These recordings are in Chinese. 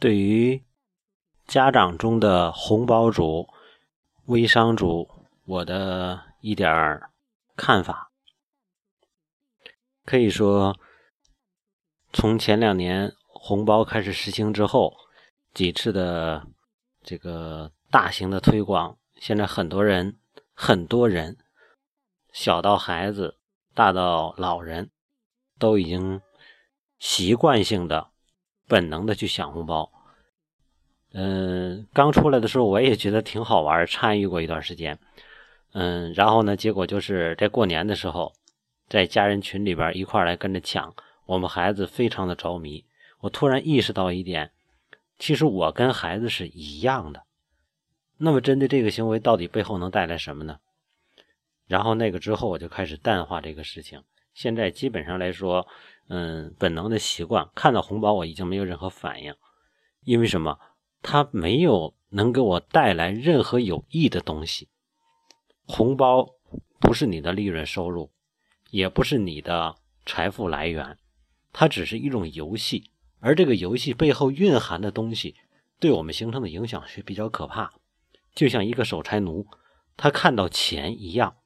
对于家长中的红包主、微商主，我的一点看法，可以说，从前两年红包开始实行之后，几次的这个大型的推广，现在很多人，很多人，小到孩子，大到老人，都已经习惯性的。本能的去抢红包，嗯，刚出来的时候我也觉得挺好玩，参与过一段时间，嗯，然后呢，结果就是在过年的时候，在家人群里边一块来跟着抢，我们孩子非常的着迷。我突然意识到一点，其实我跟孩子是一样的。那么针对这个行为，到底背后能带来什么呢？然后那个之后，我就开始淡化这个事情。现在基本上来说。嗯，本能的习惯，看到红包我已经没有任何反应，因为什么？它没有能给我带来任何有益的东西。红包不是你的利润收入，也不是你的财富来源，它只是一种游戏，而这个游戏背后蕴含的东西，对我们形成的影响是比较可怕。就像一个守财奴，他看到钱一样，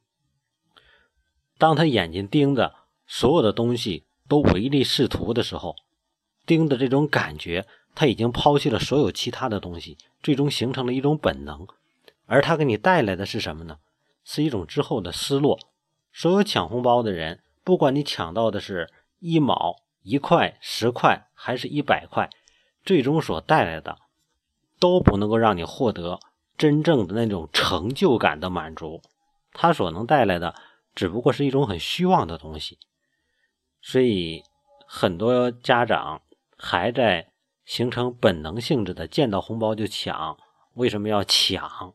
当他眼睛盯着所有的东西。都唯利是图的时候，盯的这种感觉，他已经抛弃了所有其他的东西，最终形成了一种本能。而他给你带来的是什么呢？是一种之后的失落。所有抢红包的人，不管你抢到的是一毛、一块、十块，还是一百块，最终所带来的，都不能够让你获得真正的那种成就感的满足。它所能带来的，只不过是一种很虚妄的东西。所以，很多家长还在形成本能性质的见到红包就抢。为什么要抢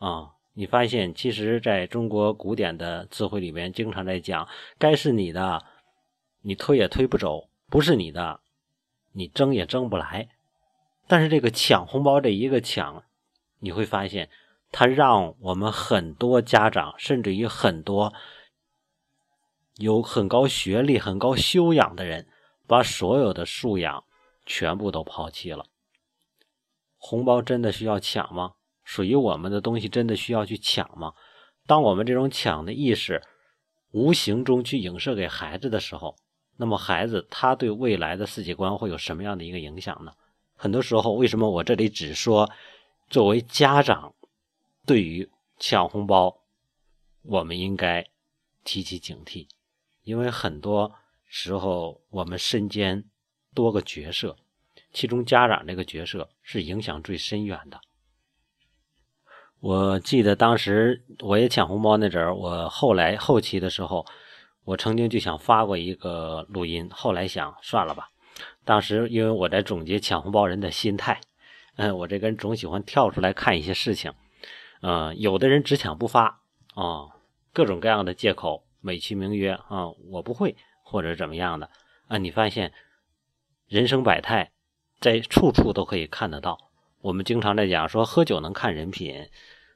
啊？你发现，其实在中国古典的智慧里边，经常在讲：该是你的，你推也推不走；不是你的，你争也争不来。但是这个抢红包这一个抢，你会发现，它让我们很多家长，甚至于很多。有很高学历、很高修养的人，把所有的素养全部都抛弃了。红包真的需要抢吗？属于我们的东西真的需要去抢吗？当我们这种抢的意识无形中去影射给孩子的时候，那么孩子他对未来的世界观会有什么样的一个影响呢？很多时候，为什么我这里只说作为家长对于抢红包，我们应该提起警惕。因为很多时候，我们身兼多个角色，其中家长这个角色是影响最深远的。我记得当时我也抢红包那阵儿，我后来后期的时候，我曾经就想发过一个录音，后来想算了吧。当时因为我在总结抢红包人的心态，嗯，我这个人总喜欢跳出来看一些事情，嗯，有的人只抢不发啊，各种各样的借口。美其名曰啊，我不会或者怎么样的啊？你发现人生百态，在处处都可以看得到。我们经常在讲说，喝酒能看人品，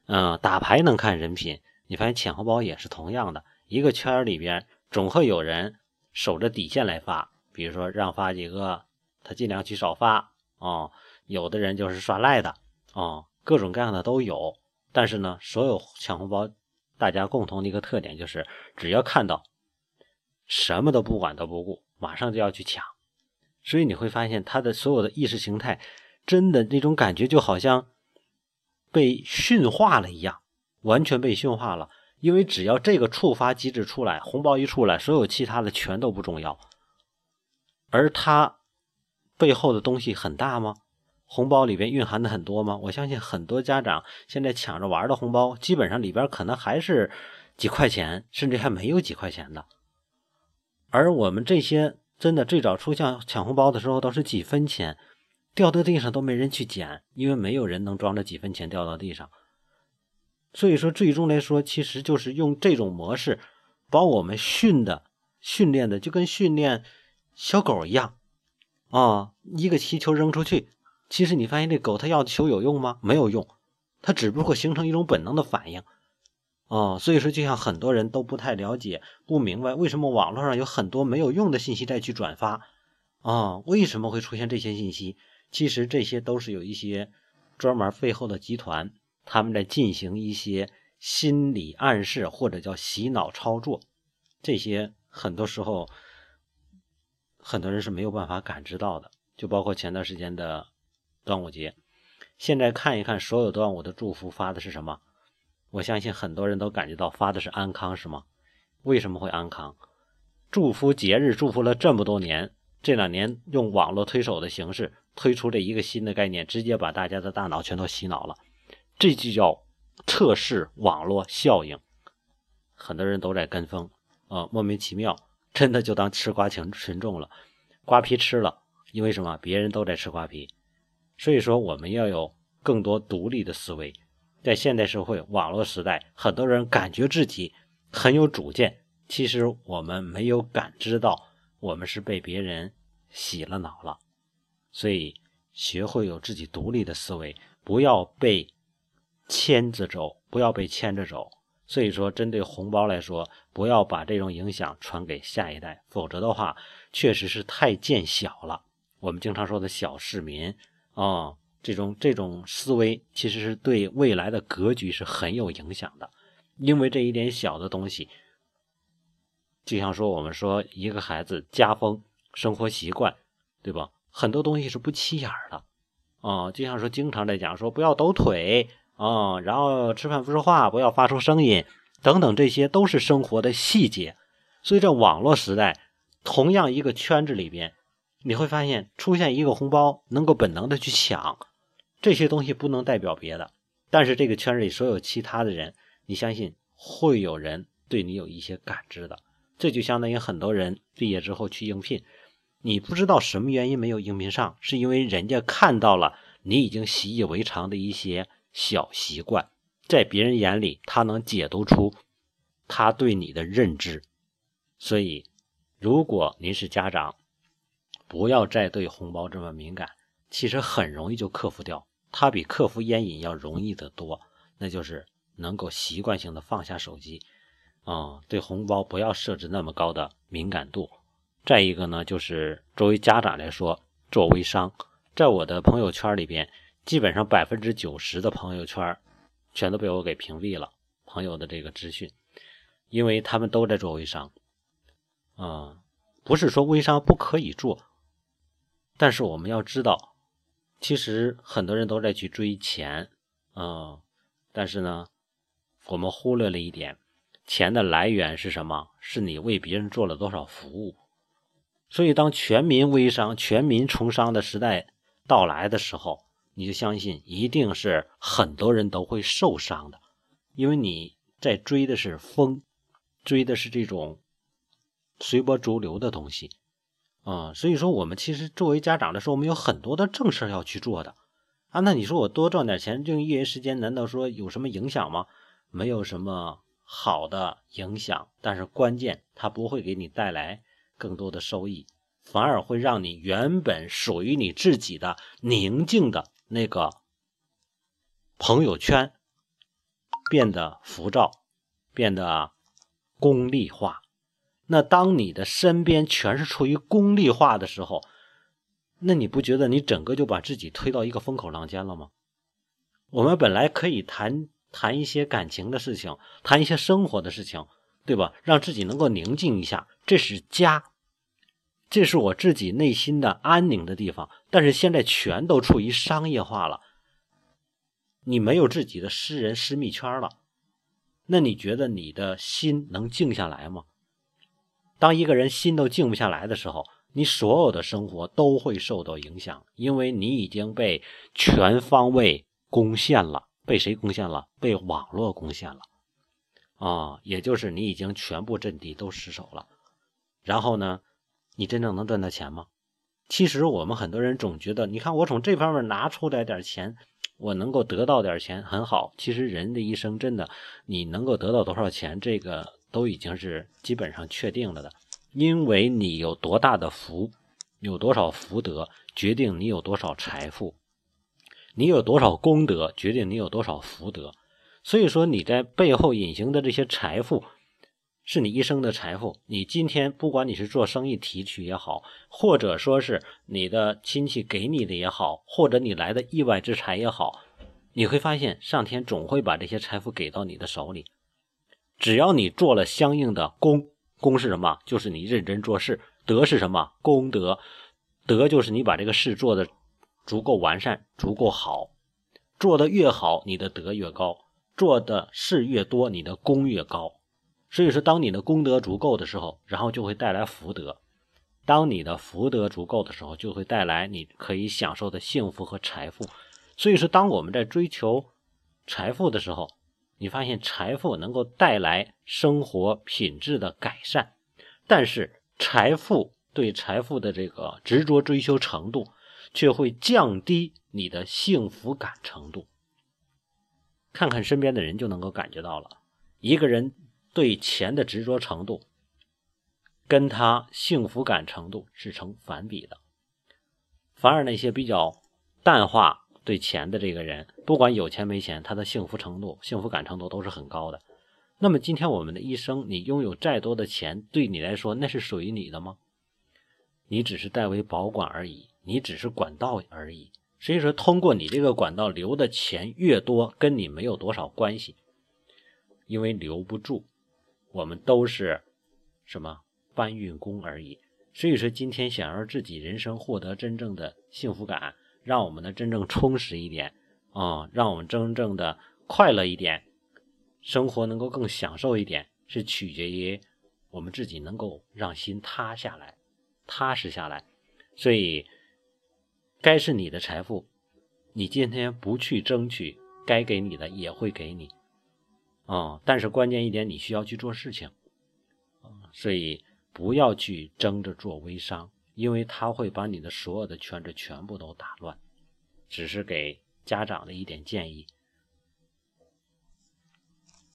嗯，打牌能看人品。你发现抢红包也是同样的，一个圈里边总会有人守着底线来发，比如说让发几个，他尽量去少发啊。有的人就是耍赖的啊，各种各样的都有。但是呢，所有抢红包。大家共同的一个特点就是，只要看到什么都不管都不顾，马上就要去抢。所以你会发现，他的所有的意识形态，真的那种感觉就好像被驯化了一样，完全被驯化了。因为只要这个触发机制出来，红包一出来，所有其他的全都不重要。而它背后的东西很大吗？红包里边蕴含的很多吗？我相信很多家长现在抢着玩的红包，基本上里边可能还是几块钱，甚至还没有几块钱的。而我们这些真的最早出现抢红包的时候，都是几分钱，掉到地上都没人去捡，因为没有人能装着几分钱掉到地上。所以说，最终来说，其实就是用这种模式把我们训的、训练的，就跟训练小狗一样啊，一个气球扔出去。其实你发现这狗它要求有用吗？没有用，它只不过形成一种本能的反应，哦，所以说就像很多人都不太了解、不明白为什么网络上有很多没有用的信息再去转发，啊，为什么会出现这些信息？其实这些都是有一些专门背后的集团，他们在进行一些心理暗示或者叫洗脑操作。这些很多时候很多人是没有办法感知到的。就包括前段时间的端午节，现在看一看所有端午的祝福发的是什么？我相信很多人都感觉到发的是安康，是吗？为什么会安康？祝福节日，祝福了这么多年。这两年用网络推手的形式推出这一个新的概念，直接把大家的大脑全都洗脑了。这就叫测试网络效应，很多人都在跟风啊，莫名其妙，真的就当吃瓜群群众了，瓜皮吃了，因为什么？别人都在吃瓜皮，所以说我们要有更多独立的思维。在现代社会网络时代，很多人感觉自己很有主见，其实我们没有感知到。我们是被别人洗了脑了，所以学会有自己独立的思维，不要被牵着走，不要被牵着走。所以说，针对红包来说，不要把这种影响传给下一代，否则的话，确实是太见小了。我们经常说的小市民啊，这种这种思维，其实是对未来的格局是很有影响的，因为这一点小的东西。就像说，我们说一个孩子家风、生活习惯，对吧？很多东西是不起眼的，啊，就像说经常在讲说不要抖腿啊，然后吃饭不说话，不要发出声音，等等，这些都是生活的细节。所以在网络时代，同样一个圈子里边，你会发现出现一个红包，能够本能的去抢，这些东西不能代表别的，但是这个圈里所有其他的人，你相信会有人对你有一些感知的。这就相当于很多人毕业之后去应聘，你不知道什么原因没有应聘上，是因为人家看到了你已经习以为常的一些小习惯，在别人眼里他能解读出他对你的认知。所以，如果您是家长，不要再对红包这么敏感，其实很容易就克服掉，它比克服烟瘾要容易得多。那就是能够习惯性的放下手机。啊，对红包不要设置那么高的敏感度。再一个呢，就是作为家长来说，做微商，在我的朋友圈里边，基本上百分之九十的朋友圈全都被我给屏蔽了。朋友的这个资讯，因为他们都在做微商。啊，不是说微商不可以做，但是我们要知道，其实很多人都在去追钱。啊，但是呢，我们忽略了一点。钱的来源是什么？是你为别人做了多少服务。所以，当全民微商、全民从商的时代到来的时候，你就相信一定是很多人都会受伤的，因为你在追的是风，追的是这种随波逐流的东西啊。所以说，我们其实作为家长的时候，我们有很多的正事要去做的啊。那你说我多赚点钱，用业余时间，难道说有什么影响吗？没有什么。好的影响，但是关键它不会给你带来更多的收益，反而会让你原本属于你自己的宁静的那个朋友圈变得浮躁，变得功利化。那当你的身边全是处于功利化的时候，那你不觉得你整个就把自己推到一个风口浪尖了吗？我们本来可以谈。谈一些感情的事情，谈一些生活的事情，对吧？让自己能够宁静一下，这是家，这是我自己内心的安宁的地方。但是现在全都处于商业化了，你没有自己的私人私密圈了，那你觉得你的心能静下来吗？当一个人心都静不下来的时候，你所有的生活都会受到影响，因为你已经被全方位攻陷了。被谁攻陷了？被网络攻陷了，啊，也就是你已经全部阵地都失守了。然后呢，你真正能赚到钱吗？其实我们很多人总觉得，你看我从这方面拿出来点钱，我能够得到点钱很好。其实人的一生真的，你能够得到多少钱，这个都已经是基本上确定了的，因为你有多大的福，有多少福德，决定你有多少财富。你有多少功德，决定你有多少福德。所以说，你在背后隐形的这些财富，是你一生的财富。你今天不管你是做生意提取也好，或者说是你的亲戚给你的也好，或者你来的意外之财也好，你会发现上天总会把这些财富给到你的手里。只要你做了相应的功，功是什么？就是你认真做事。德是什么？功德。德就是你把这个事做的足够完善、足够好。做的越好，你的德越高；做的事越多，你的功越高。所以说，当你的功德足够的时候，然后就会带来福德；当你的福德足够的时候，就会带来你可以享受的幸福和财富。所以说，当我们在追求财富的时候，你发现财富能够带来生活品质的改善，但是财富对财富的这个执着追求程度，却会降低你的幸福感程度。看看身边的人就能够感觉到了，一个人。对钱的执着程度，跟他幸福感程度是成反比的。反而那些比较淡化对钱的这个人，不管有钱没钱，他的幸福程度、幸福感程度都是很高的。那么今天我们的一生，你拥有再多的钱，对你来说那是属于你的吗？你只是代为保管而已，你只是管道而已。所以说，通过你这个管道流的钱越多，跟你没有多少关系，因为留不住。我们都是什么搬运工而已，所以说今天想要自己人生获得真正的幸福感，让我们的真正充实一点啊，让我们真正的快乐一点，生活能够更享受一点，是取决于我们自己能够让心塌下来，踏实下来。所以，该是你的财富，你今天不去争取，该给你的也会给你。啊！但是关键一点，你需要去做事情，啊，所以不要去争着做微商，因为他会把你的所有的圈子全部都打乱。只是给家长的一点建议。